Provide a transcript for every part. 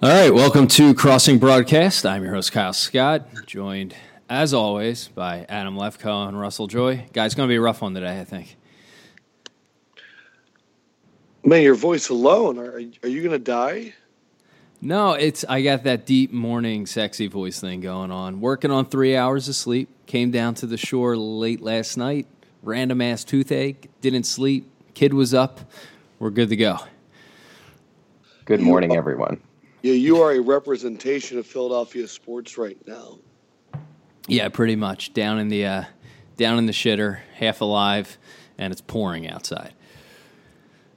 All right, welcome to Crossing Broadcast. I'm your host, Kyle Scott, joined as always by Adam Lefkoe and Russell Joy. Guys, going to be a rough one today, I think. Man, your voice alone. Are, are you going to die? No, it's I got that deep morning sexy voice thing going on. Working on three hours of sleep. Came down to the shore late last night. Random ass toothache. Didn't sleep. Kid was up. We're good to go. Good morning, everyone. Yeah, you are a representation of Philadelphia sports right now. Yeah, pretty much down in the uh, down in the shitter, half alive, and it's pouring outside.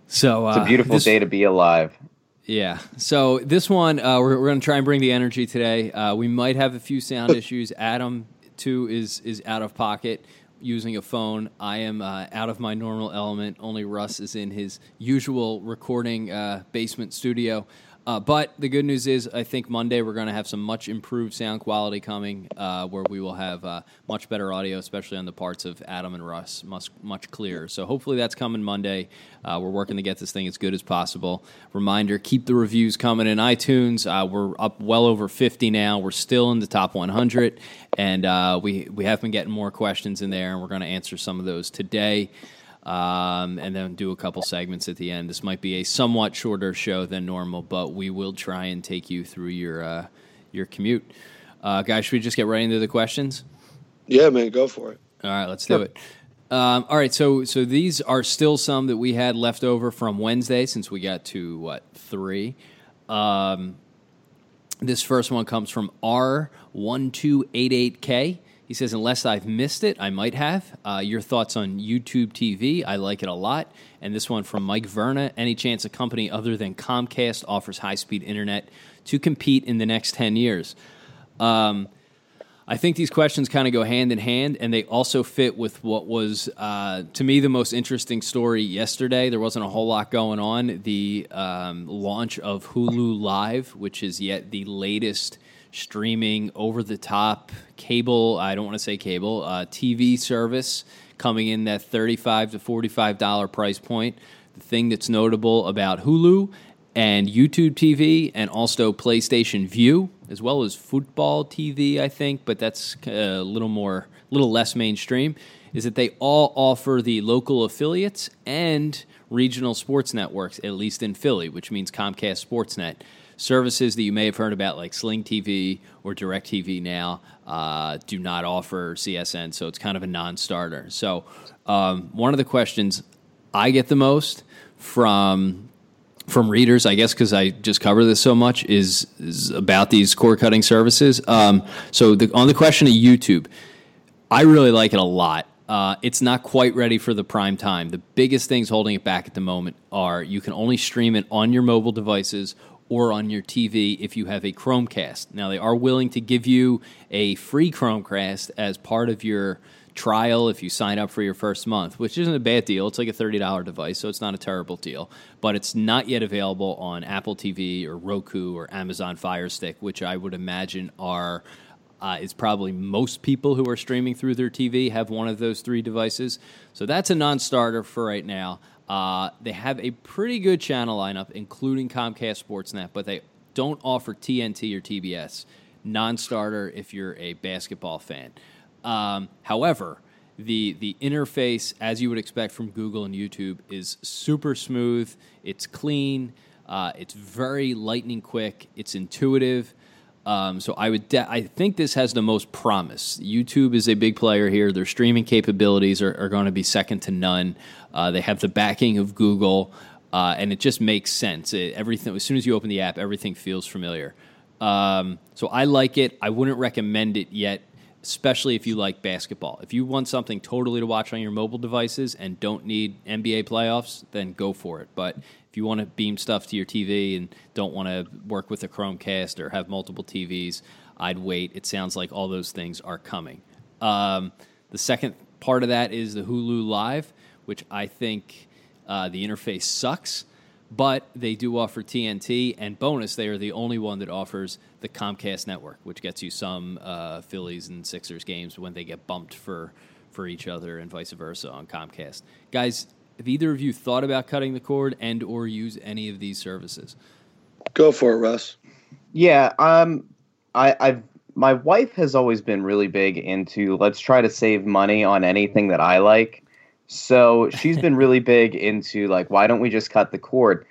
So It's a uh, beautiful this- day to be alive. Yeah. So this one, uh, we're, we're going to try and bring the energy today. Uh, we might have a few sound issues. Adam too is is out of pocket using a phone. I am uh, out of my normal element. Only Russ is in his usual recording uh, basement studio. Uh, but the good news is, I think Monday we're going to have some much improved sound quality coming, uh, where we will have uh, much better audio, especially on the parts of Adam and Russ, much much clearer. So hopefully that's coming Monday. Uh, we're working to get this thing as good as possible. Reminder: keep the reviews coming in iTunes. Uh, we're up well over 50 now. We're still in the top 100, and uh, we we have been getting more questions in there, and we're going to answer some of those today um, and then do a couple segments at the end. This might be a somewhat shorter show than normal, but we will try and take you through your uh, your commute. Uh, guys, should we just get right into the questions? Yeah, man, go for it. All right, let's do it. Um, all right, so so these are still some that we had left over from Wednesday, since we got to what three. Um, this first one comes from R1288K. He says, unless I've missed it, I might have. Uh, your thoughts on YouTube TV? I like it a lot. And this one from Mike Verna. Any chance a company other than Comcast offers high speed internet to compete in the next 10 years? Um, I think these questions kind of go hand in hand, and they also fit with what was, uh, to me, the most interesting story yesterday. There wasn't a whole lot going on. The um, launch of Hulu Live, which is yet the latest streaming over the top cable, I don't want to say cable, uh, TV service coming in that 35 to $45 price point. The thing that's notable about Hulu and YouTube TV and also PlayStation Vue, as well as fuboTV, I think, but that's uh, a little more, a little less mainstream, is that they all offer the local affiliates and regional sports networks, at least in Philly, which means Comcast Sportsnet. Services that you may have heard about, like Sling TV or DirecTV now, uh, do not offer CSN, so it's kind of a non starter. So, um, one of the questions I get the most from from readers, I guess, because I just cover this so much, is, is about these cord cutting services. Um, so the, on the question of YouTube, I really like it a lot. Uh, it's not quite ready for the prime time. The biggest things holding it back at the moment are you can only stream it on your mobile devices or on your TV if you have a Chromecast. Now, they are willing to give you a free Chromecast as part of your trial if you sign up for your first month, which isn't a bad deal. It's like a $30 device, so it's not a terrible deal. But it's not yet available on Apple TV or Roku or Amazon Fire Stick, which I would imagine are. Uh, is probably most people who are streaming through their TV have one of those three devices. So that's a non starter for right now. Uh, they have a pretty good channel lineup, including Comcast Sportsnet, but they don't offer TNT or TBS. Non starter if you're a basketball fan. Um, however, the the interface, as you would expect from Google and YouTube, is super smooth. It's clean. Uh, it's very lightning quick. It's intuitive. Um, so I would, de- I think this has the most promise. YouTube is a big player here. Their streaming capabilities are, are going to be second to none. Uh, they have the backing of Google, uh, and it just makes sense. It, everything as soon as you open the app, everything feels familiar. Um, so I like it. I wouldn't recommend it yet, especially if you like basketball. If you want something totally to watch on your mobile devices and don't need NBA playoffs, then go for it. But if you want to beam stuff to your TV and don't want to work with a Chromecast or have multiple TVs, I'd wait. It sounds like all those things are coming. Um, the second part of that is the Hulu Live, which I think uh, the interface sucks, but they do offer TNT. And bonus, they are the only one that offers the Comcast network, which gets you some uh, Phillies and Sixers games when they get bumped for for each other and vice versa on Comcast. Guys, have either of you thought about cutting the cord and or use any of these services? Go for it, Russ. Yeah, um, I, I've my wife has always been really big into let's try to save money on anything that I like. So she's been really big into like, why don't we just cut the cord?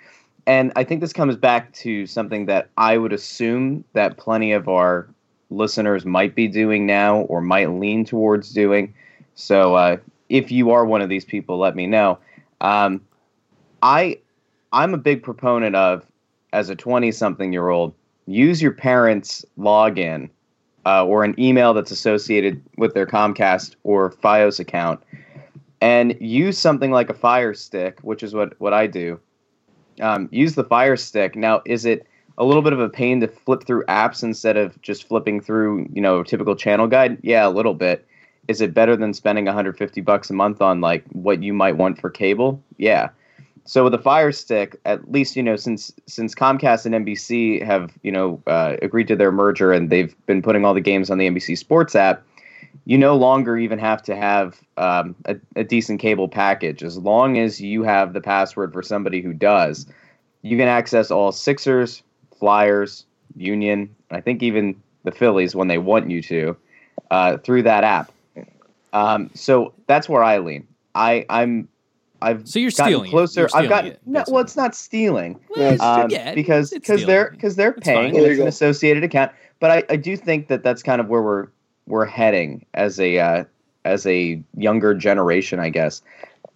And I think this comes back to something that I would assume that plenty of our listeners might be doing now or might lean towards doing. So uh, if you are one of these people, let me know. Um, I I'm a big proponent of as a 20 something year old use your parents' login uh, or an email that's associated with their Comcast or FiOS account, and use something like a Fire Stick, which is what what I do. Um, use the Fire Stick. Now, is it a little bit of a pain to flip through apps instead of just flipping through, you know, typical channel guide? Yeah, a little bit. Is it better than spending 150 bucks a month on like what you might want for cable? Yeah. So with the Fire Stick, at least you know since since Comcast and NBC have you know uh, agreed to their merger and they've been putting all the games on the NBC Sports app, you no longer even have to have um, a, a decent cable package. As long as you have the password for somebody who does, you can access all Sixers, Flyers, Union, I think even the Phillies when they want you to uh, through that app. Um, so that's where I lean. I I'm I've so you're gotten stealing closer. It. You're I've gotten it, no. Well, it's not stealing Well, um, yeah, because because they're because they're It's paying fine. and it's an associated account. But I, I do think that that's kind of where we're we're heading as a uh, as a younger generation, I guess,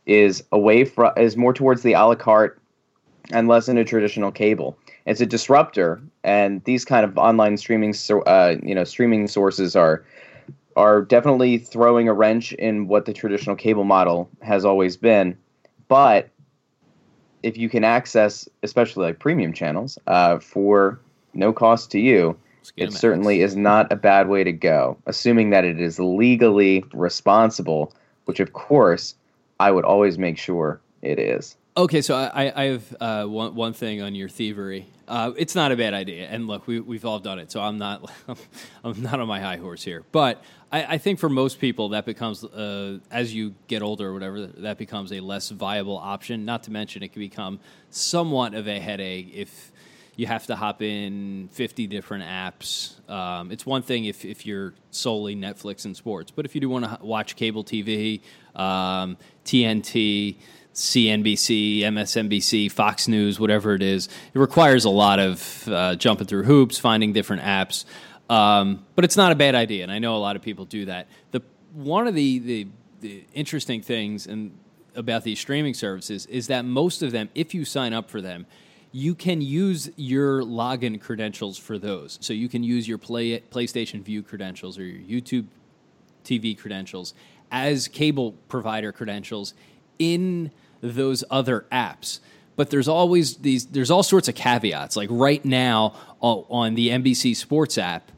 is away from is more towards the a la carte and less into traditional cable. It's a disruptor, and these kind of online streaming uh, you know streaming sources are are definitely throwing a wrench in what the traditional cable model has always been. But if you can access, especially like premium channels, uh, for no cost to you, it certainly is not a bad way to go, assuming that it is legally responsible, which of course I would always make sure it is. Okay, so I, I have uh, one one thing on your thievery. Uh, it's not a bad idea, and look, we we've all done it, so I'm not I'm not on my high horse here. But I, I think for most people, that becomes uh, as you get older or whatever, that becomes a less viable option. Not to mention, it can become somewhat of a headache if you have to hop in 50 different apps. Um, it's one thing if, if you're solely Netflix and sports, but if you do want to watch cable TV, um, TNT, CNBC, MSNBC, Fox News, whatever it is, it requires a lot of uh, jumping through hoops, finding different apps. Um, but it's not a bad idea, and I know a lot of people do that. The one of the, the, the interesting things and about these streaming services is that most of them, if you sign up for them, you can use your login credentials for those. So you can use your play, PlayStation Vue credentials or your YouTube TV credentials as cable provider credentials in those other apps. But there's always these there's all sorts of caveats. Like right now uh, on the NBC Sports app,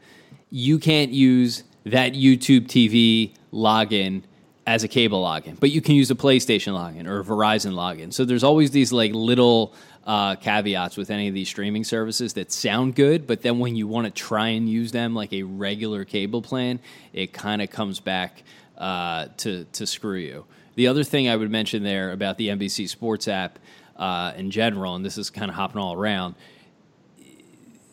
you can't use that YouTube TV login as a cable login, but you can use a PlayStation login or a Verizon login. So there's always these like little uh, caveats with any of these streaming services that sound good, but then when you want to try and use them like a regular cable plan, it kind of comes back uh, to to screw you. The other thing I would mention there about the NBC Sports app uh, in general, and this is kind of hopping all around,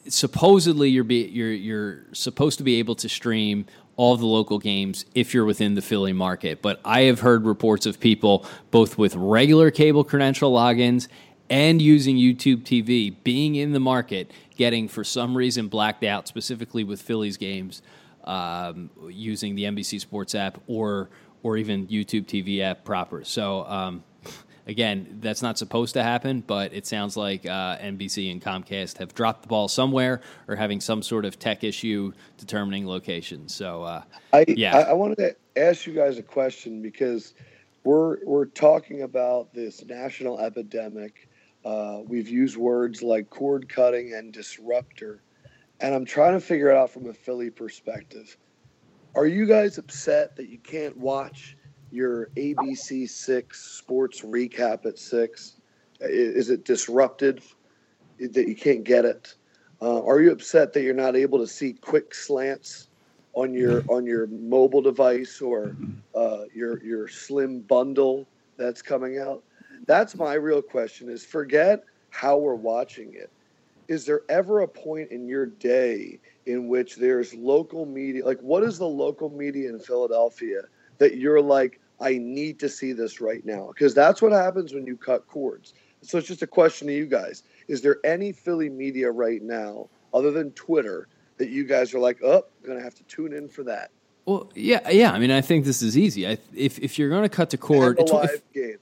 supposedly you're be, you're you're supposed to be able to stream all the local games if you're within the Philly market. But I have heard reports of people both with regular cable credential logins and using YouTube TV being in the market, getting for some reason blacked out, specifically with Phillies games, um, using the NBC Sports app or or even YouTube TV app proper. So. Um, Again, that's not supposed to happen, but it sounds like uh, NBC and Comcast have dropped the ball somewhere or having some sort of tech issue determining location. So, uh, I, Yeah. I, I wanted to ask you guys a question because we're we're talking about this national epidemic. Uh, we've used words like cord cutting and disruptor, and I'm trying to figure it out from a Philly perspective. Are you guys upset that you can't watch your ABC six sports recap at six? Is it disrupted that you can't get it? Uh, are you upset that you're not able to see quick slants on your on your mobile device or uh, your your slim bundle that's coming out? That's my real question. Is forget how we're watching it. is there ever a point in your day in which there's local media? Like, what is the local media in Philadelphia that you're like, I need to see this right now? Because that's what happens when you cut cords. So it's just a question to you guys. Is there any Philly media right now, other than Twitter, that you guys are like, oh, I'm going to have to tune in for that? Well, yeah, yeah. I mean, I think this is easy. I, if if you're going to cut the cord, and the live if.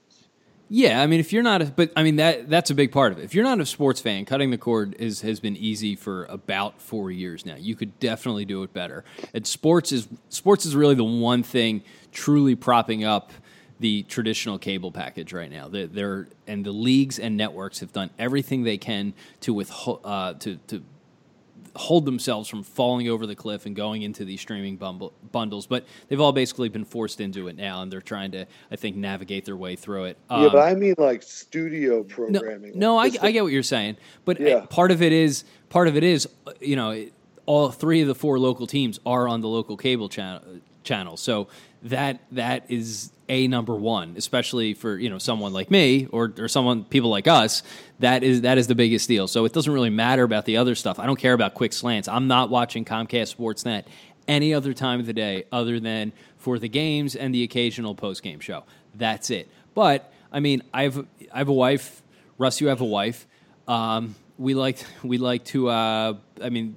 Yeah, I mean, if you're not, a, but I mean that that's a big part of it. If you're not a sports fan, cutting the cord is has been easy for about four years now. You could definitely do it better. And sports is sports is really the one thing truly propping up the traditional cable package right now. They're, they're and the leagues and networks have done everything they can to with uh, to to hold themselves from falling over the cliff and going into these streaming bumble, bundles. But they've all basically been forced into it now, and they're trying to, I think, navigate their way through it. Um, yeah, but um, I mean like studio programming. No, no I, I, get what you're saying, but uh, yeah. part of it is part of it is you know all three of the four local teams are on the local cable channel channel, so that that is a number one, especially for you know someone like me or or someone people like us. That is that is the biggest deal. So it doesn't really matter about the other stuff. I don't care about quick slants. I'm not watching Comcast Sportsnet any other time of the day other than for the games and the occasional post game show. That's it. But I mean, I've I have a wife. Russ, you have a wife. Um, we like we like to. Uh, I mean,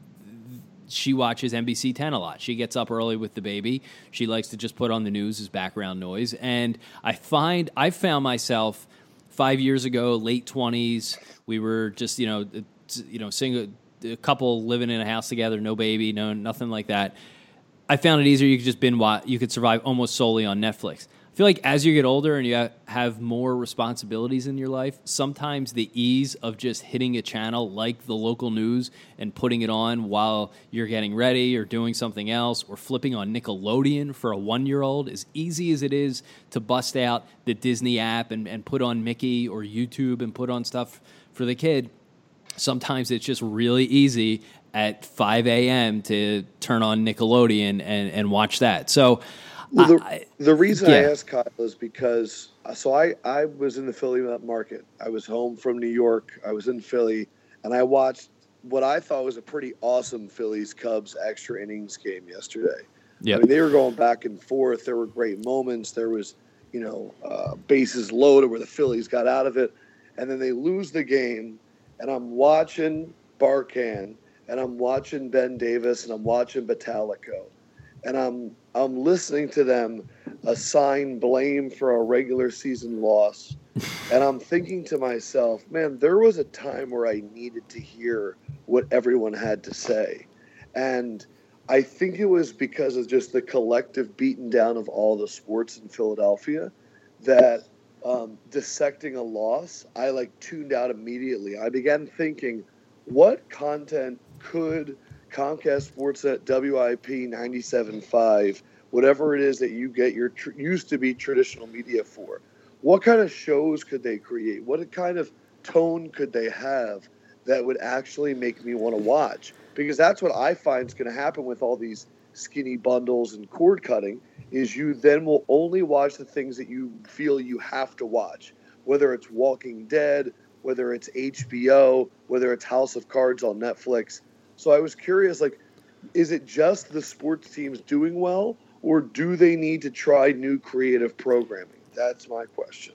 she watches NBC 10 a lot. She gets up early with the baby. She likes to just put on the news as background noise. And I find I found myself five years ago, late 20s. We were just you know uh, you know single a couple living in a house together, no baby, no nothing like that. I found it easier. You could just binge. You could survive almost solely on Netflix. Feel like as you get older and you have more responsibilities in your life, sometimes the ease of just hitting a channel like the local news and putting it on while you're getting ready or doing something else or flipping on Nickelodeon for a one year old, as easy as it is to bust out the Disney app and, and put on Mickey or YouTube and put on stuff for the kid, sometimes it's just really easy at 5 a.m. to turn on Nickelodeon and, and watch that. So, well, the, I, the reason yeah. I asked Kyle is because uh, so I, I was in the Philly market. I was home from New York. I was in Philly, and I watched what I thought was a pretty awesome Phillies Cubs extra innings game yesterday. Yeah, I mean they were going back and forth. There were great moments. There was you know uh, bases loaded where the Phillies got out of it, and then they lose the game, and I'm watching Barkann, and I'm watching Ben Davis, and I'm watching Bottalico, and I'm I'm listening to them assign blame for a regular season loss, and I'm thinking to myself, man, there was a time where I needed to hear what everyone had to say, and I think it was because of just the collective beaten down of all the sports in Philadelphia that um, dissecting a loss, I like tuned out immediately. I began thinking, what content could Comcast Sportsnet WIP 97.5, whatever it is that you get your tr- used to be traditional media for. What kind of shows could they create? What kind of tone could they have that would actually make me want to watch? Because that's what I find is going to happen with all these skinny bundles and cord cutting is you then will only watch the things that you feel you have to watch, whether it's Walking Dead, whether it's HBO, whether it's House of Cards on Netflix. So I was curious, like, is it just the sports teams doing well, or do they need to try new creative programming? That's my question.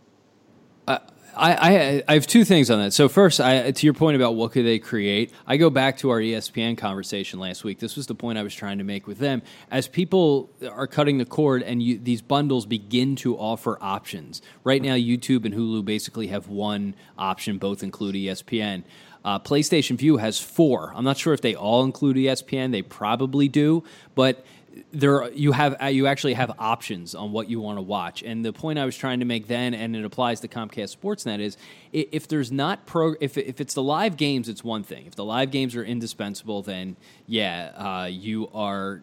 Uh, I, I, I have two things on that. So first, I, to your point about what could they create, I go back to our ESPN conversation last week. This was the point I was trying to make with them. As people are cutting the cord and you, these bundles begin to offer options. Right now, YouTube and Hulu basically have one option, both include ESPN. Uh, PlayStation Vue has four. I'm not sure if they all include ESPN. They probably do, but there you have uh, you actually have options on what you want to watch. And the point I was trying to make then, and it applies to Comcast Sportsnet, is if there's not pro, if if it's the live games, it's one thing. If the live games are indispensable, then yeah, uh, you are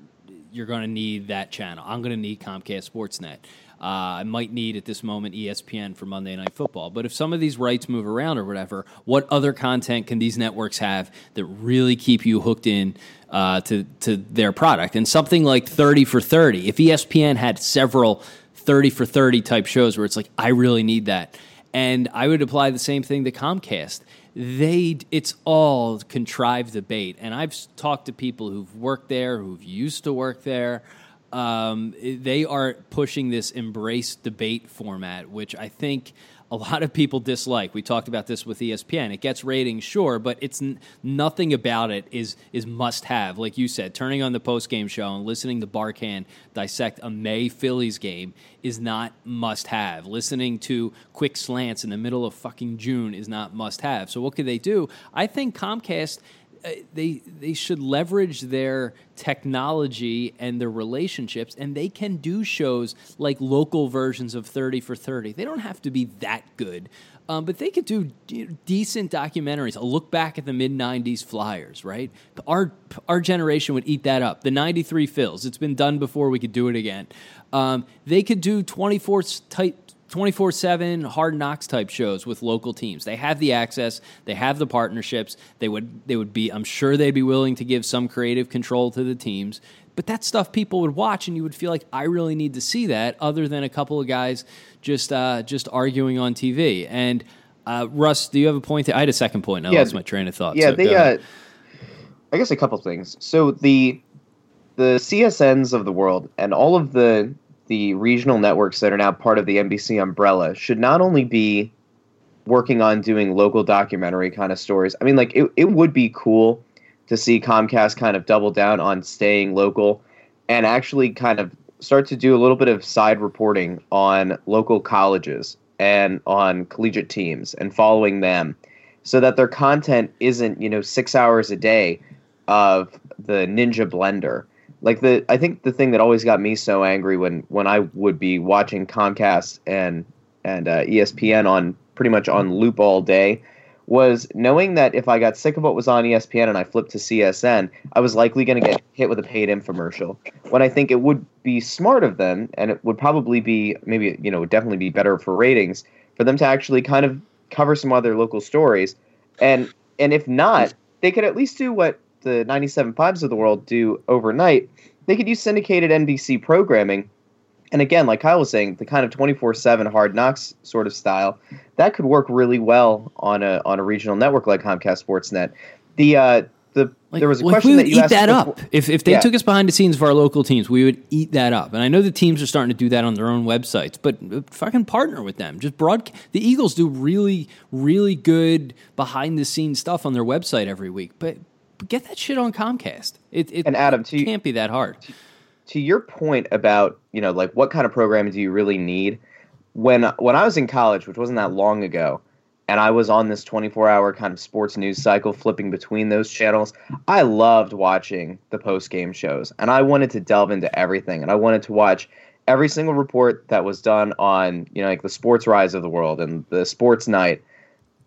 you're going to need that channel. I'm going to need Comcast Sportsnet. Uh, I might need at this moment ESPN for Monday Night Football. But if some of these rights move around or whatever, what other content can these networks have that really keep you hooked in uh, to to their product? And something like thirty for thirty. If ESPN had several thirty for thirty type shows where it's like I really need that, and I would apply the same thing to Comcast they it's all contrived debate and i've talked to people who've worked there who've used to work there. Um, they are pushing this embrace debate format which i think a lot of people dislike. We talked about this with ESPN. It gets ratings, sure, but it's n- nothing about it is is must have. Like you said, turning on the post game show and listening to Barkann dissect a May Phillies game is not must have. Listening to quick slants in the middle of fucking June is not must have. So what could they do? I think Comcast they they should leverage their technology and their relationships and they can do shows like local versions of 30 for 30 they don't have to be that good um, but they could do decent documentaries. A look back at the mid 90s flyers right? Our our generation would eat that up. The 93 Phils. It's been done before. We could do it again. Um, they could do 24 type 24 7 hard knocks type shows with local teams. They have the access, they have the partnerships. They would they would be I'm sure they'd be willing to give some creative control to the teams. But that's stuff people would watch and you would feel like I really need to see that other than a couple of guys just uh, just arguing on TV. And uh, Russ, do you have a point? I had a second point. Now yeah, lost my train of thought. Yeah, so they uh, I guess a couple things. So the the CSNs of the world and all of the the regional networks that are now part of the NBC umbrella should not only be working on doing local documentary kind of stories. I mean, like it, it would be cool to see Comcast kind of double down on staying local and actually kind of start to do a little bit of side reporting on local colleges and on collegiate teams and following them so that their content isn't, you know, six hours a day of the Ninja Blender like the I think the thing that always got me so angry when when I would be watching Comcast and and uh, ESPN on pretty much on loop all day was knowing that if I got sick of what was on ESPN and I flipped to CSN, I was likely going to get hit with a paid infomercial. When I think it would be smart of them, and it would probably be maybe you know definitely be better for ratings for them to actually kind of cover some other local stories, and and if not, they could at least do what the 97.5s of the world do overnight, they could use syndicated NBC programming. And again, like Kyle was saying, the kind of 24/7 hard knocks sort of style that could work really well on a on a regional network like Comcast Sportsnet. The uh, the like, there was a like question we would that you eat that before. up if if they Yeah. took us behind the scenes of our local teams. We would eat that up, and I know the teams are starting to do that on their own websites. But uh, fucking partner with them. Just broad. The Eagles do really really good behind the scenes stuff on their website every week. But get that shit on Comcast. It, it And Adam, to- can't be that hard. to your point about you know like what kind of programming do you really need when when i was in college which wasn't that long ago and i was on this 24 hour kind of sports news cycle flipping between those channels i loved watching the post game shows and i wanted to delve into everything and i wanted to watch every single report that was done on you know like the sports rise of the world and the sports night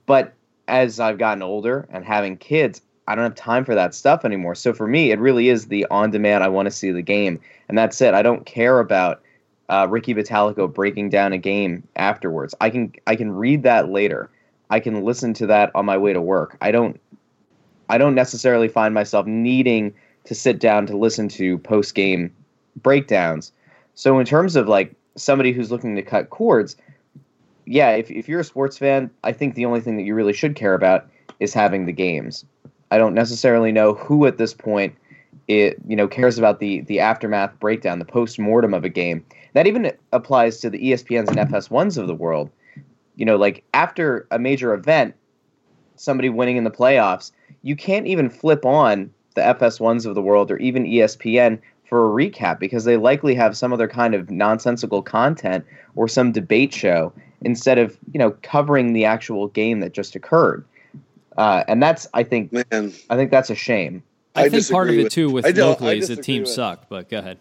but as i've gotten older and having kids I don't have time for that stuff anymore. So for me, it really is the on demand. I want to see the game, and that's it. I don't care about uh, Ricky Bottalico breaking down a game afterwards. I can I can read that later. I can listen to that on my way to work. I don't I don't necessarily find myself needing to sit down to listen to post game breakdowns. So in terms of like somebody who's looking to cut cords, yeah, if if you're a sports fan, I think the only thing that you really should care about is having the games. I don't necessarily know who at this point it you know cares about the the aftermath breakdown, the post mortem of a game. That even applies to the ESPNs and FS1s of the world. You know, like after a major event, somebody winning in the playoffs, you can't even flip on the FS1s of the world or even ESPN for a recap because they likely have some other kind of nonsensical content or some debate show instead of you know covering the actual game that just occurred. Uh, and that's I think Man, I think that's a shame. I, I think part of disagree it too with I locally is the team teams with- suck. But go ahead.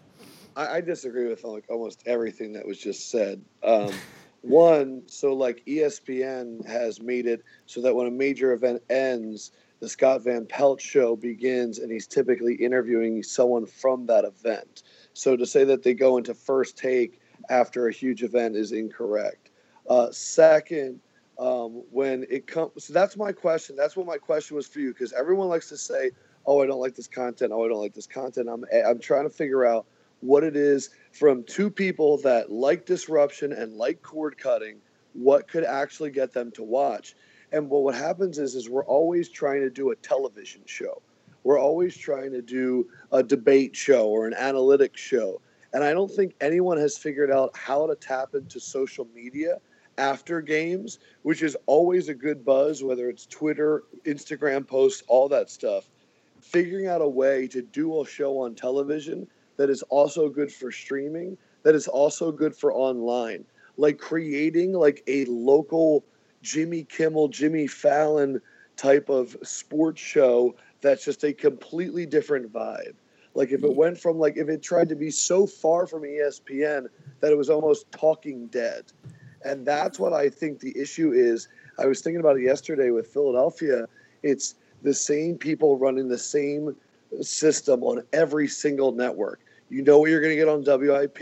I, I disagree with like almost everything that was just said. Um, one, so like ESPN has made it so that when a major event ends, the Scott Van Pelt show begins, and he's typically interviewing someone from that event. So to say that they go into first take after a huge event is incorrect. Uh, second, um, when it comes, so that's my question. That's what my question was for you, because everyone likes to say, "Oh, I don't like this content. Oh, I don't like this content." I'm I'm trying to figure out what it is from two people that like disruption and like cord cutting, what could actually get them to watch. And what what happens is is we're always trying to do a television show. We're always trying to do a debate show or an analytics show. And I don't think anyone has figured out how to tap into social media after games, which is always a good buzz, whether it's Twitter, Instagram posts, all that stuff. Figuring out a way to do a show on television that is also good for streaming, that is also good for online. Like creating like a local Jimmy Kimmel, Jimmy Fallon type of sports show that's just a completely different vibe. Like if it went from like if it tried to be so far from ESPN that it was almost talking dead. And that's what I think the issue is. I was thinking about it yesterday with Philadelphia. It's the same people running the same system on every single network. You know what you're going to get on WIP.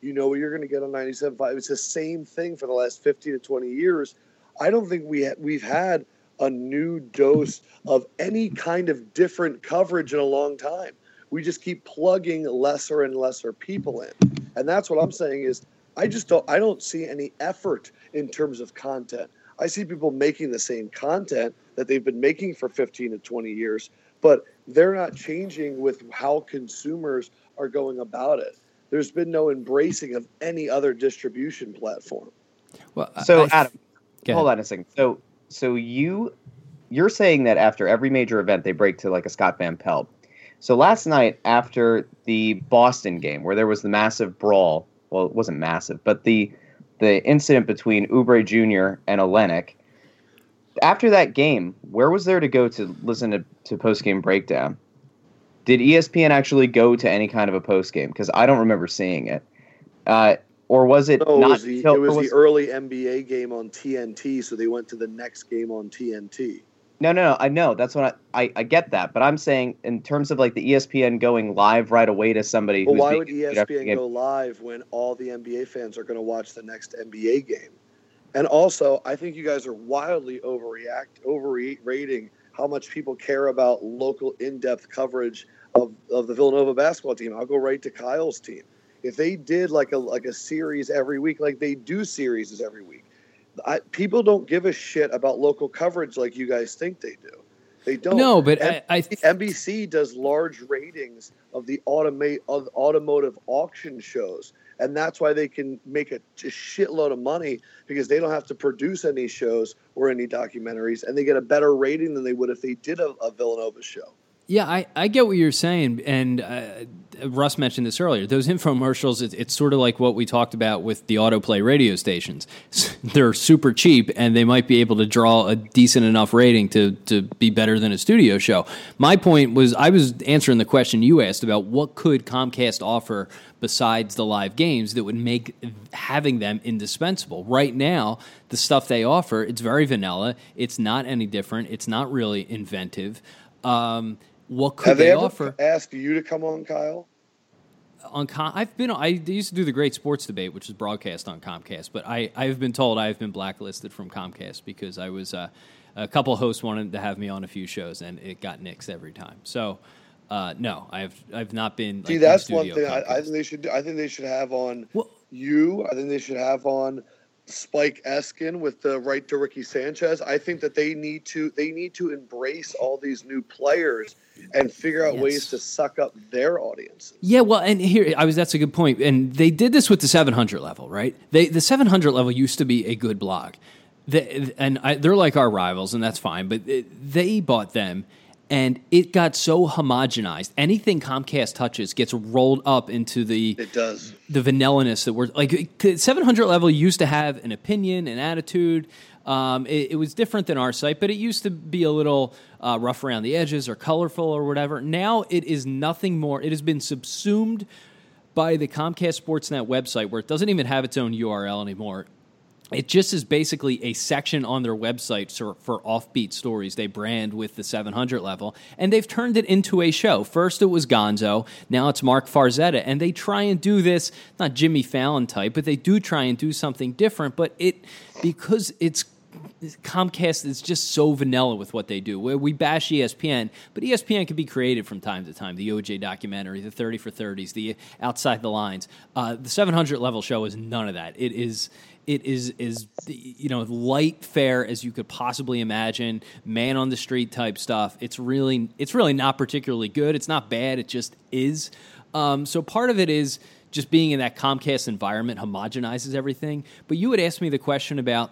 You know what you're going to get on 97.5. It's the same thing for the last 15 to 20 years. I don't think we ha- we've had a new dose of any kind of different coverage in a long time. We just keep plugging lesser and lesser people in. And that's what I'm saying is I just don't I don't see any effort in terms of content. I see people making the same content that they've been making for 15 to 20 years, but they're not changing with how consumers are going about it. There's been no embracing of any other distribution platform. Well, so I, Adam, hold on a second. So so you you're saying that after every major event they break to like a Scott Van Pelt. So last night after the Boston game where there was the massive brawl, well it wasn't massive, but the the incident between Oubre Jr. and Olynyk, after that game, where was there to go to listen to, to post game breakdown? Did ESPN actually go to any kind of a post game? Because I don't remember seeing it. Uh, or was it no, not? It was, the, it was, was the early NBA game on TNT, so they went to the next game on TNT. No, no, no. I know that's what I, I, I get that, but I'm saying in terms of like the ESPN going live right away to somebody. Well, why would ESPN go live when all the NBA fans are going to watch the next NBA game? And also, I think you guys are wildly overreact overrating how much people care about local in-depth coverage of, of the Villanova basketball team. I'll go right to Kyle's team if they did like a like a series every week, like they do series every week, I, people don't give a shit about local coverage like you guys think they do. They don't. No, but I, I th- NBC does large ratings of the automate of automotive auction shows, and that's why they can make a, a shitload of money because they don't have to produce any shows or any documentaries, and they get a better rating than they would if they did a, a Villanova show. Yeah, I, I get what you're saying, and uh, Russ mentioned this earlier. Those infomercials, it, it's sort of like what we talked about with the autoplay radio stations. They're super cheap, and they might be able to draw a decent enough rating to to be better than a studio show. My point was, I was answering the question you asked about what could Comcast offer besides the live games that would make having them indispensable. Right now, the stuff they offer, it's very vanilla. It's not any different. It's not really inventive. Um, what could Have they, they offer? Ask you to come on, Kyle. On Com- I've been I used to do the Great Sports Debate, which is broadcast on Comcast, but I I've been told I've been blacklisted from Comcast because I was uh, a couple hosts wanted to have me on a few shows and it got nixed every time. So. Uh, no, I've I've not been. Like, See, that's one thing I, I, think they should. I think they should have on well, you. I think they should have on Spike Eskin with the right to Ricky Sanchez. I think that they need to they need to embrace all these new players and figure out yes. ways to suck up their audiences. Yeah, well, and here I was. That's a good point. And they did this with the 700 level, right? They the 700 level used to be a good blog, they, and I, they're like our rivals, and that's fine. But they bought them and it got so homogenized. Anything Comcast touches gets rolled up into the it does the vanillaness that we're like. 700 level used to have an opinion, an attitude. Um, it, it, was different than our site, but it used to be a little uh, rough around the edges or colorful or whatever. Now it is nothing more. It has been subsumed by the Comcast Sportsnet website, where it doesn't even have its own URL anymore it just is basically a section on their website for, for, offbeat stories. They brand with the 700 level and they've turned it into a show. First it was gonzo now it's Marc Farzetta and they try and do this not jimmy fallon type but they do try and do something different but it because it's Comcast is just so vanilla with what they do. We bash ESPN, but ESPN can be creative from time to time. The OJ documentary, the 30 for 30s, the Outside the Lines. Uh, the 700 level show is none of that. It is It is is you know light fare as you could possibly imagine, man on the street type stuff. It's really it's really not particularly good. It's not bad. It just is. Um, so part of it is just being in that Comcast environment homogenizes everything. But you would ask me the question about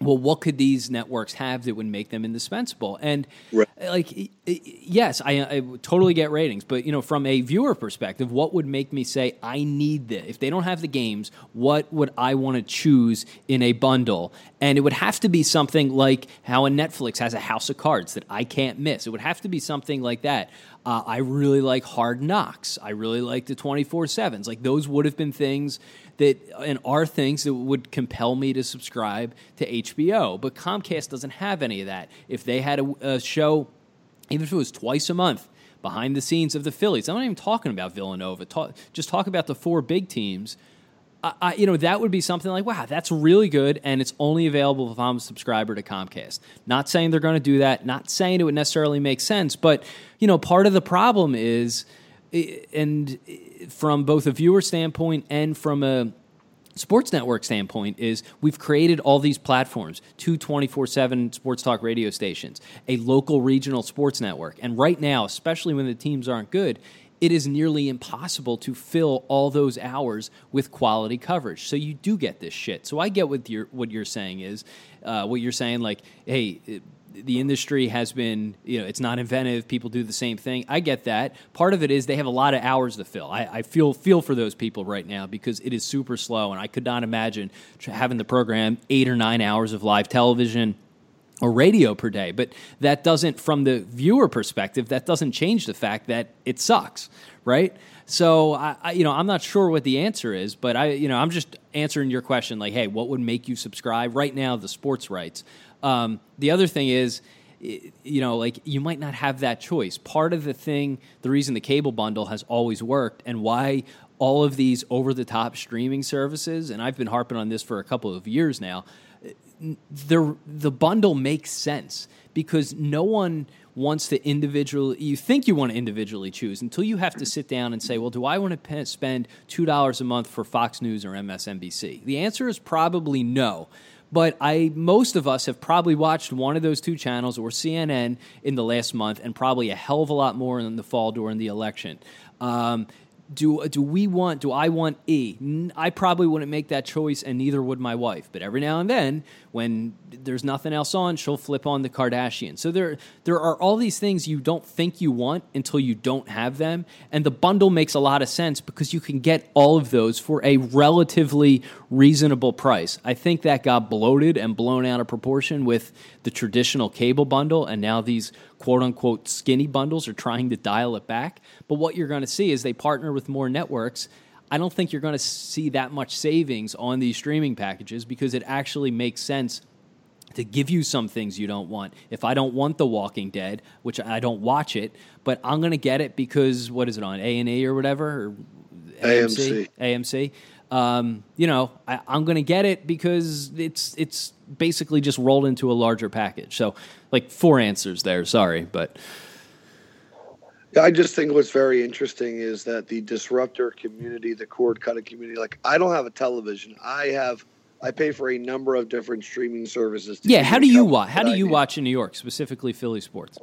well, what could these networks have that would make them indispensable? And right. like, yes, I, I, totally get ratings, but you know, from a viewer perspective, what would make me say I need this? If they don't have the games, what would I want to choose in a bundle? And it would have to be something like how a Netflix has a House of Cards that I can't miss. It would have to be something like that. Uh, I really like Hard Knocks. I really like the 24 7s. Like, those would have been things that and are things that would compel me to subscribe to HBO. But Comcast doesn't have any of that. If they had a, a show, even if it was twice a month, behind the scenes of the Phillies, I'm not even talking about Villanova. Talk, just talk about the four big teams. I, you know, that would be something like, wow, that's really good, and it's only available if I'm a subscriber to Comcast. Not saying they're going to do that, not saying it would necessarily make sense, but, you know, part of the problem is, and from both a viewer standpoint and from a sports network standpoint is we've created all these platforms two 24-7 sports talk radio stations a local regional sports network and right now especially when the teams aren't good it is nearly impossible to fill all those hours with quality coverage so you do get this shit so i get what you're what you're saying is uh, what you're saying like hey the industry has been, you know, it's not inventive. People do the same thing. I get that. Part of it is they have a lot of hours to fill. I, I feel feel for those people right now because it is super slow, and I could not imagine having the program eight or nine hours of live television or radio per day. But that doesn't, from the viewer perspective, that doesn't change the fact that it sucks, right? So I, I, you know, I'm not sure what the answer is, but I, you know, I'm just answering your question. Like, hey, what would make you subscribe right now? The sports rights. Um, the other thing is, you know, like you might not have that choice. Part of the thing, the reason the cable bundle has always worked and why all of these over the top streaming services, and I've been harping on this for a couple of years now, the, the bundle makes sense because no one wants to individually, you think you want to individually choose until you have to sit down and say, well, do I want to spend $2 a month for Fox News or MSNBC? The answer is probably no but I most of us have probably watched one of those two channels or CNN in the last month, and probably a hell of a lot more in the fall during the election. Um, do do we want do I want E? I probably wouldn't make that choice, and neither would my wife. But every now and then, when there's nothing else on, she'll flip on the Kardashian. So there there are all these things you don't think you want until you don't have them, and the bundle makes a lot of sense because you can get all of those for a relatively reasonable price. I think that got bloated and blown out of proportion with the traditional cable bundle, and now these quote unquote skinny bundles are trying to dial it back. But what you're going to see is they partner with more networks. I don't think you're going to see that much savings on these streaming packages because it actually makes sense to give you some things you don't want. If I don't want The Walking Dead, which I don't watch it, but I'm going to get it because what is it on A and E or whatever or AMC AMC. Um, you know, I, I'm going to get it because it's it's basically just rolled into a larger package. So, like four answers there. Sorry, but I just think what's very interesting is that the disruptor community, the cord cutting community, like I don't have a television. I have I pay for a number of different streaming services. yeah, how do you watch? How do you watch in New York, specifically Philly sports?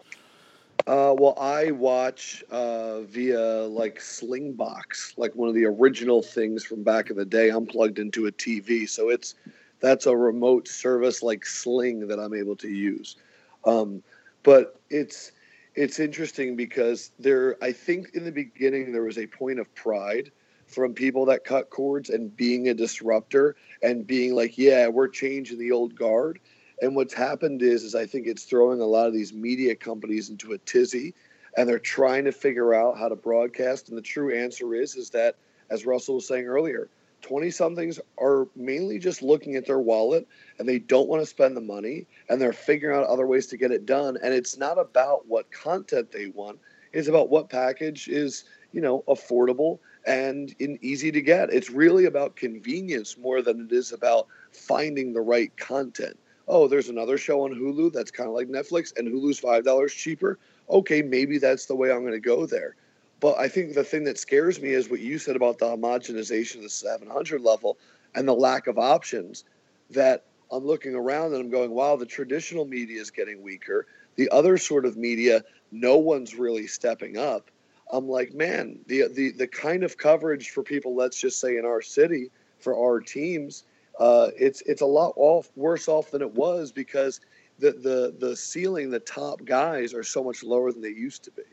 Uh, well, I watch uh, via like Slingbox, like one of the original things from back in the day. I'm plugged into a TV, so it's that's a remote service like Sling that I'm able to use. Um, but it's it's interesting because there, I think in the beginning there was a point of pride from people that cut cords and being a disruptor and being like, yeah, we're changing the old guard. And what's happened is, is I think it's throwing a lot of these media companies into a tizzy, and they're trying to figure out how to broadcast. And the true answer is, is that as Russell was saying earlier, 20 somethings are mainly just looking at their wallet and they don't want to spend the money and they're figuring out other ways to get it done and it's not about what content they want. It's about what package is you know affordable and in easy to get. It's really about convenience more than it is about finding the right content. Oh there's another show on hulu that's kind of like netflix and hulu's five dollars cheaper? Okay maybe that's the way i'm going to go there but I think the thing that scares me is what you said about the homogenization of the 700 level and the lack of options. that I'm looking around and I'm going, wow, the traditional media is getting weaker. The other sort of media, no one's really stepping up. I'm like, man, the the the kind of coverage for people, let's just say in our city, for our teams, uh, it's it's a lot off worse off than it was because the the the ceiling, the top guys are so much lower than they used to be.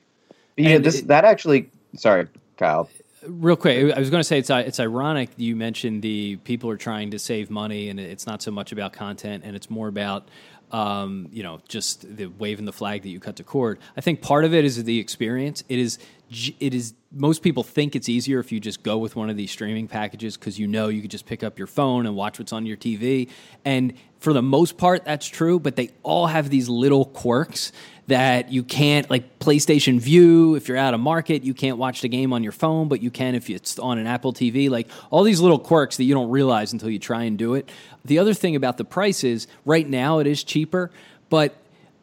Yeah, this it, that actually. Sorry, Kyle. Real quick, I was going to say it's it's ironic you mentioned the people are trying to save money, and it's not so much about content, and it's more about um, you know just the waving the flag that you cut the cord. I think part of it is the experience. It is it is most people think it's easier if you just go with one of these streaming packages because you know you could just pick up your phone and watch what's on your TV. And for the most part, that's true, but they all have these little quirks that you can't, like PlayStation Vue, if you're out of market, you can't watch the game on your phone, but you can if it's on an Apple TV. Like all these little quirks that you don't realize until you try and do it. The other thing about the price is right now it is cheaper, but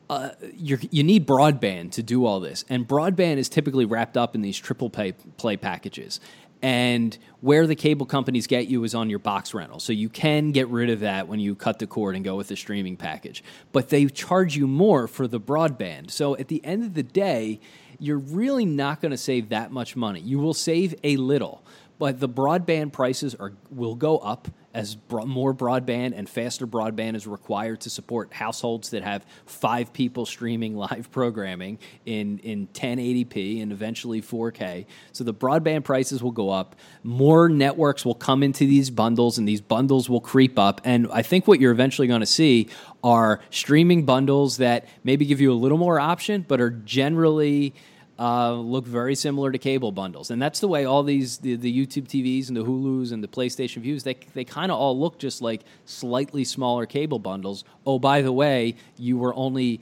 uh, you need broadband to do all this, and broadband is typically wrapped up in these triple pay play packages. And where the cable companies get you is on your box rental. So you can get rid of that when you cut the cord and go with the streaming package. But they charge you more for the broadband. So at the end of the day, you're really not going to save that much money. You will save a little, but the broadband prices are will go up as bro- more broadband and faster broadband is required to support households that have five people streaming live programming in, in 1080p and eventually 4K. So the broadband prices will go up. More networks will come into these bundles, and these bundles will creep up. And I think what you're eventually going to see are streaming bundles that maybe give you a little more option, but are generally uh, look very similar to cable bundles, and that's the way all these the, the YouTube TVs and the Hulu's and the PlayStation Vues they they kind of all look just like slightly smaller cable bundles. Oh, by the way, you were only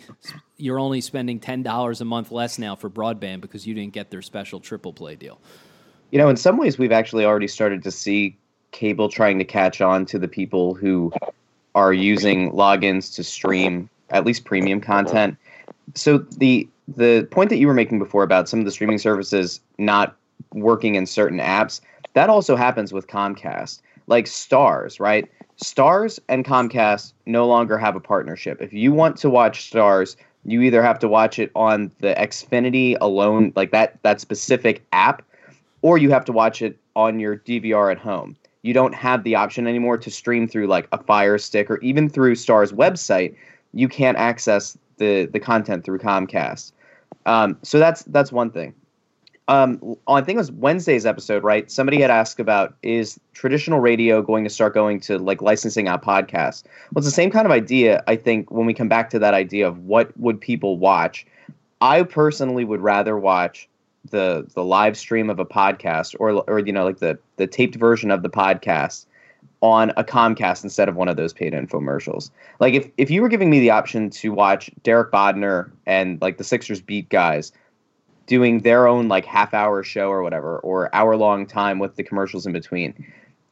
you're only spending ten dollars a month less now for broadband because you didn't get their special triple play deal. You know, in some ways, we've actually already started to see cable trying to catch on to the people who are using logins to stream at least premium content. So the the point that you were making before about some of the streaming services not working in certain apps, that also happens with Comcast. Like Starz, right? Starz and Comcast no longer have a partnership. If you want to watch Starz, you either have to watch it on the Xfinity alone, like that that specific app, or you have to watch it on your DVR at home. You don't have the option anymore to stream through like a Fire Stick or even through Star's website. You can't access the the content through Comcast. Um, so that's that's one thing. Um, I think it was Wednesday's episode, right? Somebody had asked about is traditional radio going to start going to like licensing out podcasts? Well, it's the same kind of idea. I think when we come back to that idea of what would people watch, I personally would rather watch the the live stream of a podcast or or you know like the the taped version of the podcast on a Comcast instead of one of those paid infomercials. Like if if you were giving me the option to watch Derek Bodner and like the Sixers beat guys doing their own like half hour show or whatever or hour long time with the commercials in between,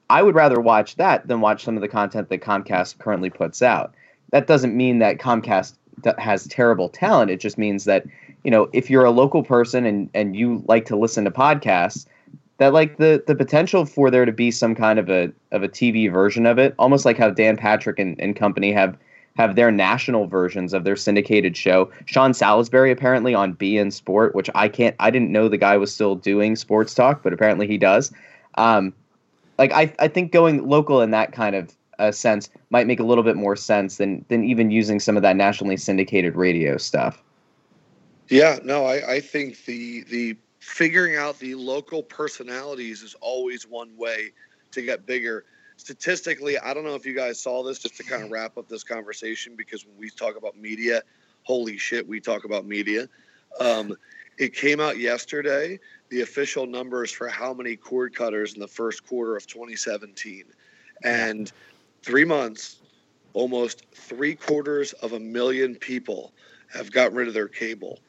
I would rather watch that than watch some of the content that Comcast currently puts out. That doesn't mean that Comcast has terrible talent. It just means that you know if you're a local person and and you like to listen to podcasts that like the the potential for there to be some kind of a of a TV version of it, almost like how Dan Patrick and, and company have have their national versions of their syndicated show. Sean Salisbury apparently on beIN Sport, which I can't I didn't know the guy was still doing sports talk, but apparently he does. Um, like I I think going local in that kind of uh, sense might make a little bit more sense than than even using some of that nationally syndicated radio stuff. Yeah, no, I, I think the the figuring out the local personalities is always one way to get bigger. Statistically, I don't know if you guys saw this just to kind of wrap up this conversation because when we talk about media, holy shit, we talk about media. Um, it came out yesterday, the official numbers for how many cord cutters in the first quarter of 2017. And three months, almost three quarters of a million people have gotten rid of their cable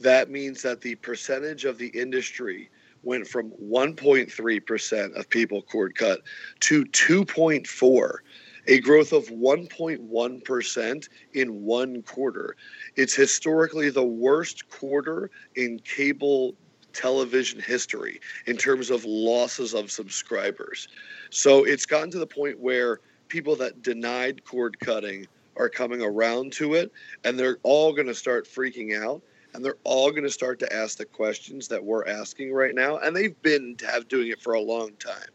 that means that the percentage of the industry went from 1.3% of people cord cut to 2.4 a growth of 1.1% in one quarter. It's historically the worst quarter in cable television history in terms of losses of subscribers. So it's gotten to the point where people that denied cord cutting are coming around to it, and they're all going to start freaking out, and they're all going to start to ask the questions that we're asking right now, and they've been have doing it for a long time.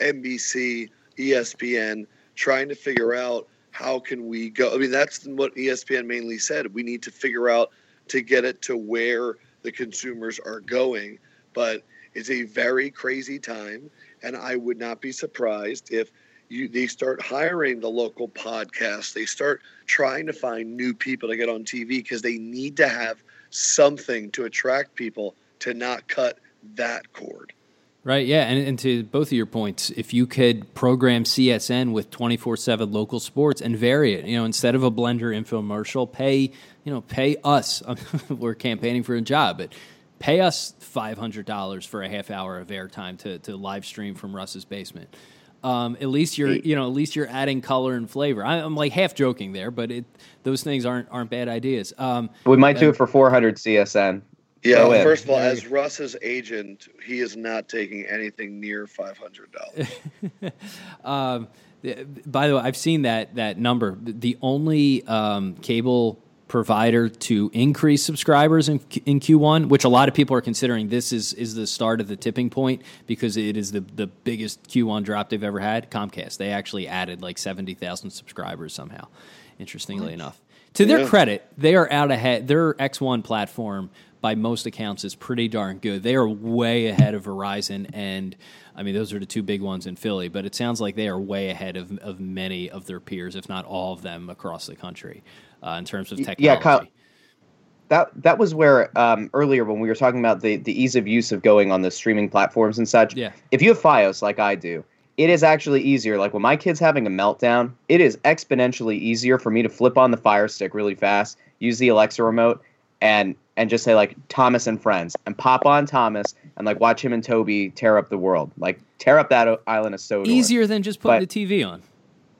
NBC, ESPN, trying to figure out how can we go. I mean, that's what ESPN mainly said. We need to figure out to get it to where the consumers are going, but it's a very crazy time, and I would not be surprised if you, they start hiring the local podcasts. They start trying to find new people to get on TV because they need to have something to attract people to not cut that cord. Right, yeah, and, and to both of your points, if you could program CSN with twenty four seven local sports and vary it, you know, instead of a blender infomercial, pay you know pay us. we're campaigning for a job, but pay us five hundred dollars for a half hour of airtime to to live stream from Russ's basement. Um, at least you're you know at least you're adding color and flavor. I, am like half joking there, but it those things aren't aren't bad ideas. Um, we might do it for 400 CSN. Yeah, well, first of all, as Russ's agent, he is not taking anything near five hundred dollars. um, by the way, I've seen that that number. The only um, cable provider to increase subscribers in, in Q1, which a lot of people are considering this is is the start of the tipping point because it is the the biggest Q1 drop they've ever had. Comcast they actually added like seventy thousand subscribers somehow. Interestingly enough, to their yeah. credit, they are out ahead. Their X1 platform by most accounts is pretty darn good. They are way ahead of Verizon and I mean those are the two big ones in Philly, but it sounds like they are way ahead of, of many of their peers, if not all of them across the country uh, in terms of technology. Yeah, Kyle, that that was where um, earlier when we were talking about the the ease of use of going on the streaming platforms and such. Yeah. If you have FiOS like I do, it is actually easier. Like when my kid's having a meltdown, it is exponentially easier for me to flip on the Fire Stick really fast, use the Alexa remote, and and just say like Thomas and Friends and pop on Thomas and like watch him and Toby tear up the world, like tear up that island of Sodor. Easier than just putting but the TV on.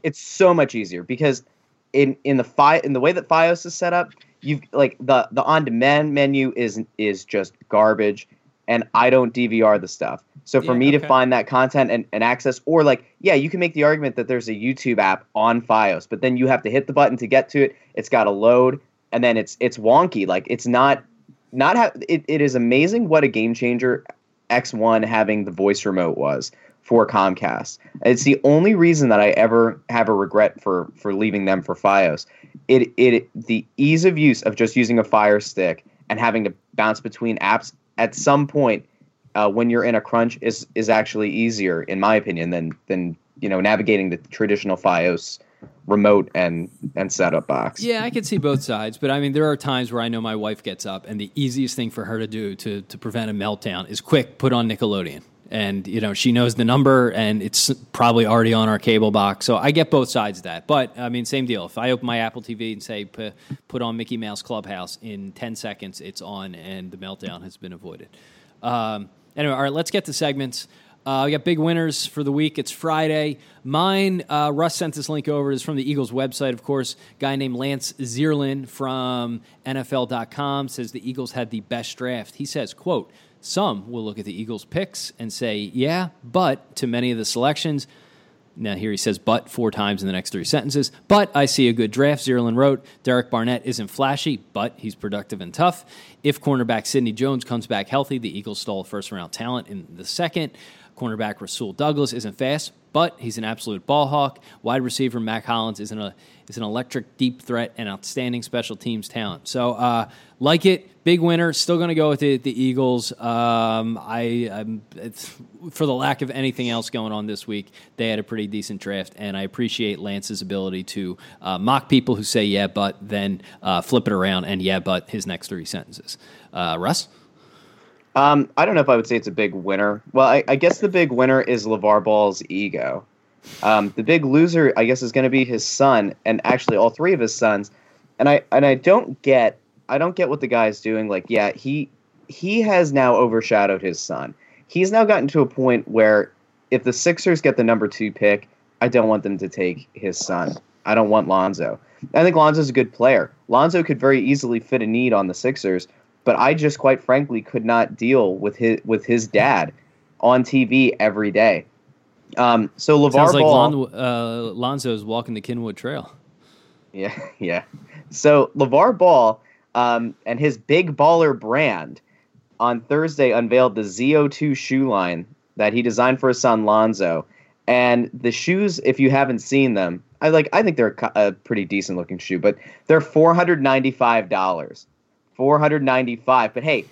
It's so much easier because in in the fi- in the way that FiOS is set up, you've like the the on demand menu is is just garbage, and I don't DVR the stuff. So for yeah, me okay. to find that content and, and access, or like, yeah, you can make the argument that there's a YouTube app on FiOS, but then you have to hit the button to get to it. It's got to load and then it's it's wonky. Like it's not not ha- it, it is amazing what a game changer X1 having the voice remote was for Comcast. It's the only reason that I ever have a regret for for leaving them for FiOS. It it the ease of use of just using a Fire Stick and having to bounce between apps at some point uh, when you're in a crunch is is actually easier, in my opinion, than than you know navigating the traditional FiOS remote and and setup box. Yeah, I can see both sides, but I mean there are times where I know my wife gets up and the easiest thing for her to do to to prevent a meltdown is quick put on Nickelodeon. And you know she knows the number, and it's probably already on our cable box. So I get both sides of that. But I mean, same deal. If I open my Apple TV and say put on Mickey Mouse Clubhouse in ten seconds, it's on, and the meltdown has been avoided. Um, anyway, all right, let's get to segments. Uh, we got big winners for the week. It's Friday. Mine, uh, Russ sent this link over, is from the Eagles website, of course. Guy named Lance Zierlein from NFL.com says the Eagles had the best draft. He says, quote, some will look at the Eagles' picks and say, yeah, but to many of the selections, now, here he says but four times in the next three sentences. But I see a good draft. Zierlein wrote Derek Barnett isn't flashy, but he's productive and tough. If cornerback Sidney Jones comes back healthy, the Eagles stole first round talent in the second. Cornerback Rasul Douglas isn't fast, but he's an absolute ball hawk. Wide receiver Mack Hollins isn't a, is an electric deep threat and outstanding special teams talent. So, uh, like it. Big winner. Still going to go with the, the Eagles. Um, I, for the lack of anything else going on this week, they had a pretty decent draft, and I appreciate Lance's ability to uh, mock people who say yeah, but then uh, flip it around and yeah, but his next three sentences. Uh, Russ. Um, I don't know if I would say it's a big winner. Well, I, I guess the big winner is LeVar Ball's ego. Um, the big loser, I guess, is going to be his son, and actually all three of his sons. And I and I don't get I don't get what the guy's doing. Like, yeah, he he has now overshadowed his son. He's now gotten to a point where if the Sixers get the number two pick, I don't want them to take his son. I don't want Lonzo. I think Lonzo's a good player. Lonzo could very easily fit a need on the Sixers, but I just quite frankly could not deal with his with his dad on TV every day. Um, so LeVar Sounds like Ball. Lon, uh, Lonzo's walking the Kinwood Trail. Yeah, yeah. So LeVar Ball um, and his Big Baller brand on Thursday unveiled the ZO2 shoe line that he designed for his son Lonzo. And the shoes, if you haven't seen them, I like. I think they're a a pretty decent looking shoe, but they're four hundred ninety five dollars. Four hundred ninety five. But hey,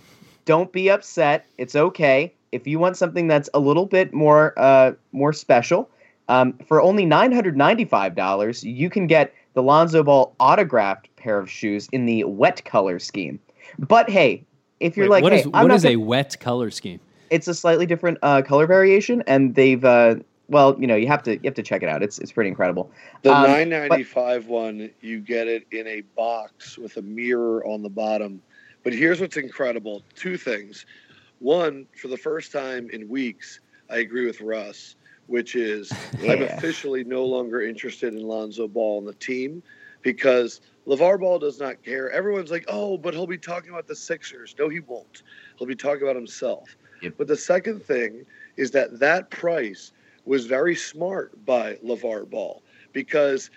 don't be upset. It's okay if you want something that's a little bit more uh, more special. Um, for only nine hundred ninety five dollars, you can get the Lonzo Ball autographed pair of shoes in the wet color scheme. But hey, if you're Wait, like, what hey, is I'm not is gonna- a wet color scheme? it's a slightly different uh, color variation, and they've uh, well, you know, you have to you have to check it out. It's it's pretty incredible. The Um, 995 one, you get it in a box with a mirror on the bottom. But here's what's incredible two things. One, for the first time in weeks, I agree with Russ, which is I'm officially no longer interested in Lonzo Ball and the team because LeVar Ball does not care. Everyone's like, oh, but he'll be talking about the Sixers. No, he won't. He'll be talking about himself. Yep. But the second thing is that that price was very smart by LeVar Ball because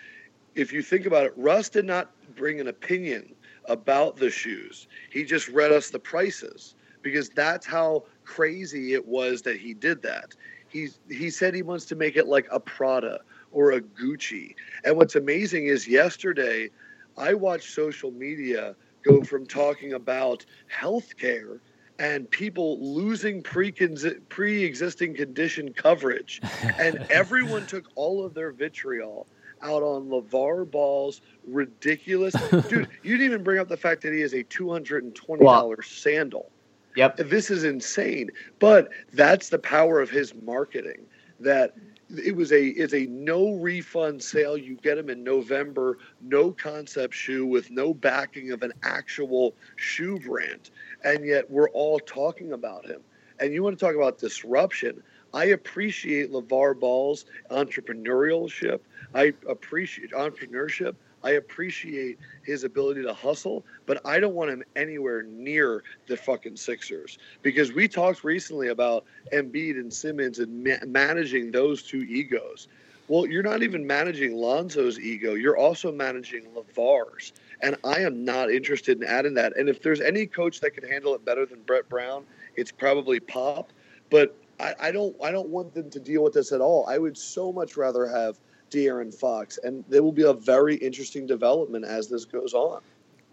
if you think about it, Russ did not bring an opinion about the shoes. He just read us the prices because that's how crazy it was that he did that. He's, he said he wants to make it like a Prada or a Gucci. And what's amazing is yesterday I watched social media go from talking about healthcare and people losing pre pre-existing condition coverage and everyone took all of their vitriol out on LeVar Ball's ridiculous dude you didn't even bring up the fact that he has a $220 Well- sandal Yep. this is insane. But that's the power of his marketing that it was a it's a no refund sale. You get them in november no concept shoe with no backing of an actual shoe brand. And yet we're all talking about him. And you want to talk about disruption? I appreciate levar ball's entrepreneurship i appreciate entrepreneurship I appreciate his ability to hustle, but I don't want him anywhere near the fucking Sixers because we talked recently about Embiid and Simmons and ma- managing those two egos. Well, you're not even managing Lonzo's ego. You're also managing LeVar's. And I am not interested in adding that. And if there's any coach that can handle it better than Brett Brown, it's probably Pop. But I, I don't I don't want them to deal with this at all. I would so much rather have De'Aaron Fox. And there will be a very interesting development as this goes on.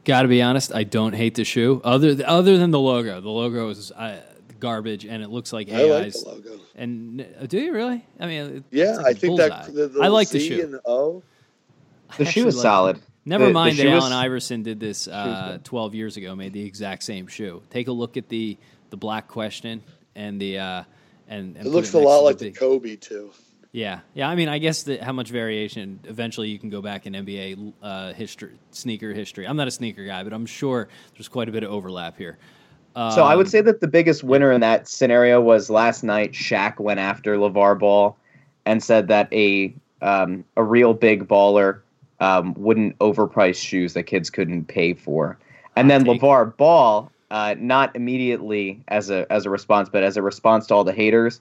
Got to be honest, I don't hate the shoe. Other th- other than the logo, the logo is uh, garbage, and it looks like I like AI's. the logo. and uh, do you really? I mean, it- Yeah, it's like I a think bullseye. that the, the I like the shoe. and the O. The shoe is like solid. Never The- the mind that shoe is- Allen Iverson did this uh, 12 years ago, made the exact same shoe. Take a look at the the black question and the uh, and, and It looks a lot like the big- Kobe too. Yeah, yeah. I mean, I guess that how much variation. Eventually, you can go back in NBA uh, history, sneaker history. I'm not a sneaker guy, but I'm sure there's quite a bit of overlap here. So I would Um, say that the biggest winner in that scenario was last night. Shaq went after LeVar Ball and said that a um, a real big baller um, wouldn't overprice shoes that kids couldn't pay for. And then take. LeVar Ball, uh, not immediately as a as a response, but as a response to all the haters,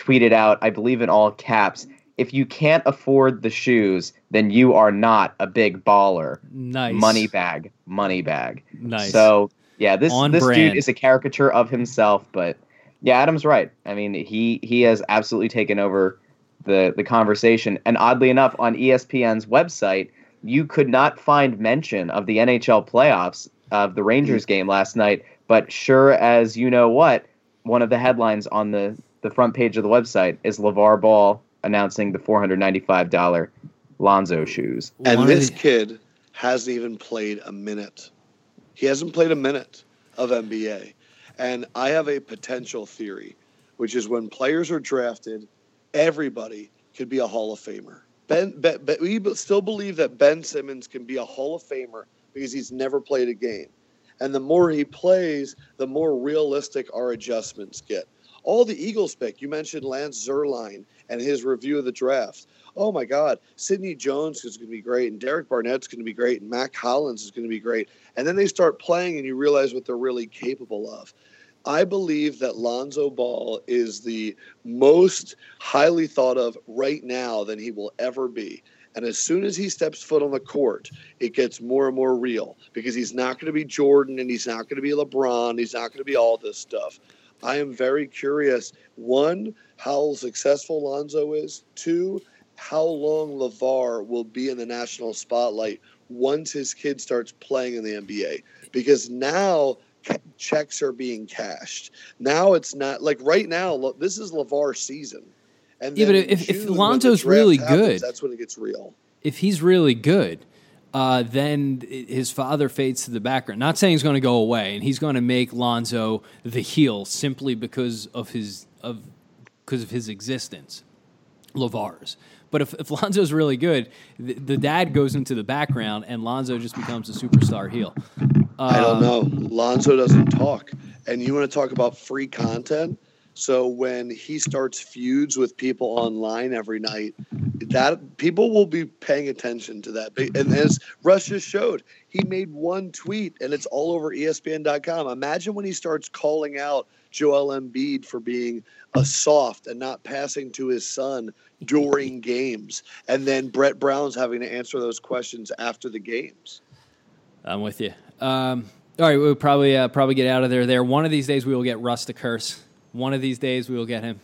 tweeted out, I believe in all caps, if you can't afford the shoes, then you are not a big baller. nice Money bag, money bag. Nice. So yeah, this On this brand. dude is a caricature of himself, but yeah, Adam's right. I mean, he he has absolutely taken over the the conversation. And oddly enough, on ESPN's website, you could not find mention of the NHL playoffs of the Rangers hmm. game last night. But sure as you know what, one of the headlines on the the front page of the website is LeVar Ball announcing the four hundred ninety five dollar Lonzo shoes. And this kid hasn't even played a minute. He hasn't played a minute of NBA. And I have a potential theory, which is when players are drafted, everybody could be a Hall of Famer. Ben, ben, ben, we still believe that Ben Simmons can be a Hall of Famer because he's never played a game. And the more he plays, the more realistic our adjustments get. All the Eagles pick, you mentioned Lance Zierlein and his review of the draft. Oh my God, Sidney Jones is going to be great, and Derek Barnett's going to be great, and Mac Collins is going to be great. And then they start playing, and you realize what they're really capable of. I believe that Lonzo Ball is the most highly thought of right now than he will ever be. And as soon as he steps foot on the court, it gets more and more real because he's not going to be Jordan and he's not going to be LeBron. He's not going to be all this stuff. I am very curious. One, how successful Lonzo is. Two, how long LeVar will be in the national spotlight once his kid starts playing in the NBA. Because now checks are being cashed. Now it's not like right now, this is LeVar's season. And yeah, but if, June, if Lonzo's really happens, good, that's when it gets real. If he's really good, uh, then his father fades to the background. Not saying he's going to go away, and he's going to make Lonzo the heel simply because of his of because of his existence, LeVar's. But if, if Lonzo's really good, the, the, dad goes into the background, and Lonzo just becomes a superstar heel. Uh, I don't know. Lonzo doesn't talk, and you want to talk about free content? So when he starts feuds with people online every night, that people will be paying attention to that. And as Russ just showed, he made one tweet and it's all over ESPN.com. Imagine when he starts calling out Joel Embiid for being a soft and not passing to his son during games, and then Brett Brown's having to answer those questions after the games. I'm with you. Um, all right, we'll probably uh, probably get out of there. There, one of these days we will get Russ to curse. One of these days we will get him.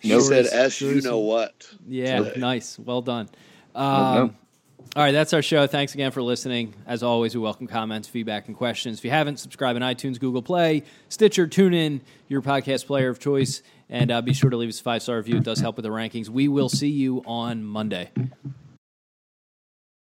He said, "S, you know what?" Yeah, today. nice, well done. Um, all right, that's our show. Thanks again for listening. As always, we welcome comments, feedback, and questions. If you haven't, subscribe on iTunes, Google Play, Stitcher, TuneIn, your podcast player of choice, and uh, be sure to leave us a five star review. It does help with the rankings. We will see you on Monday.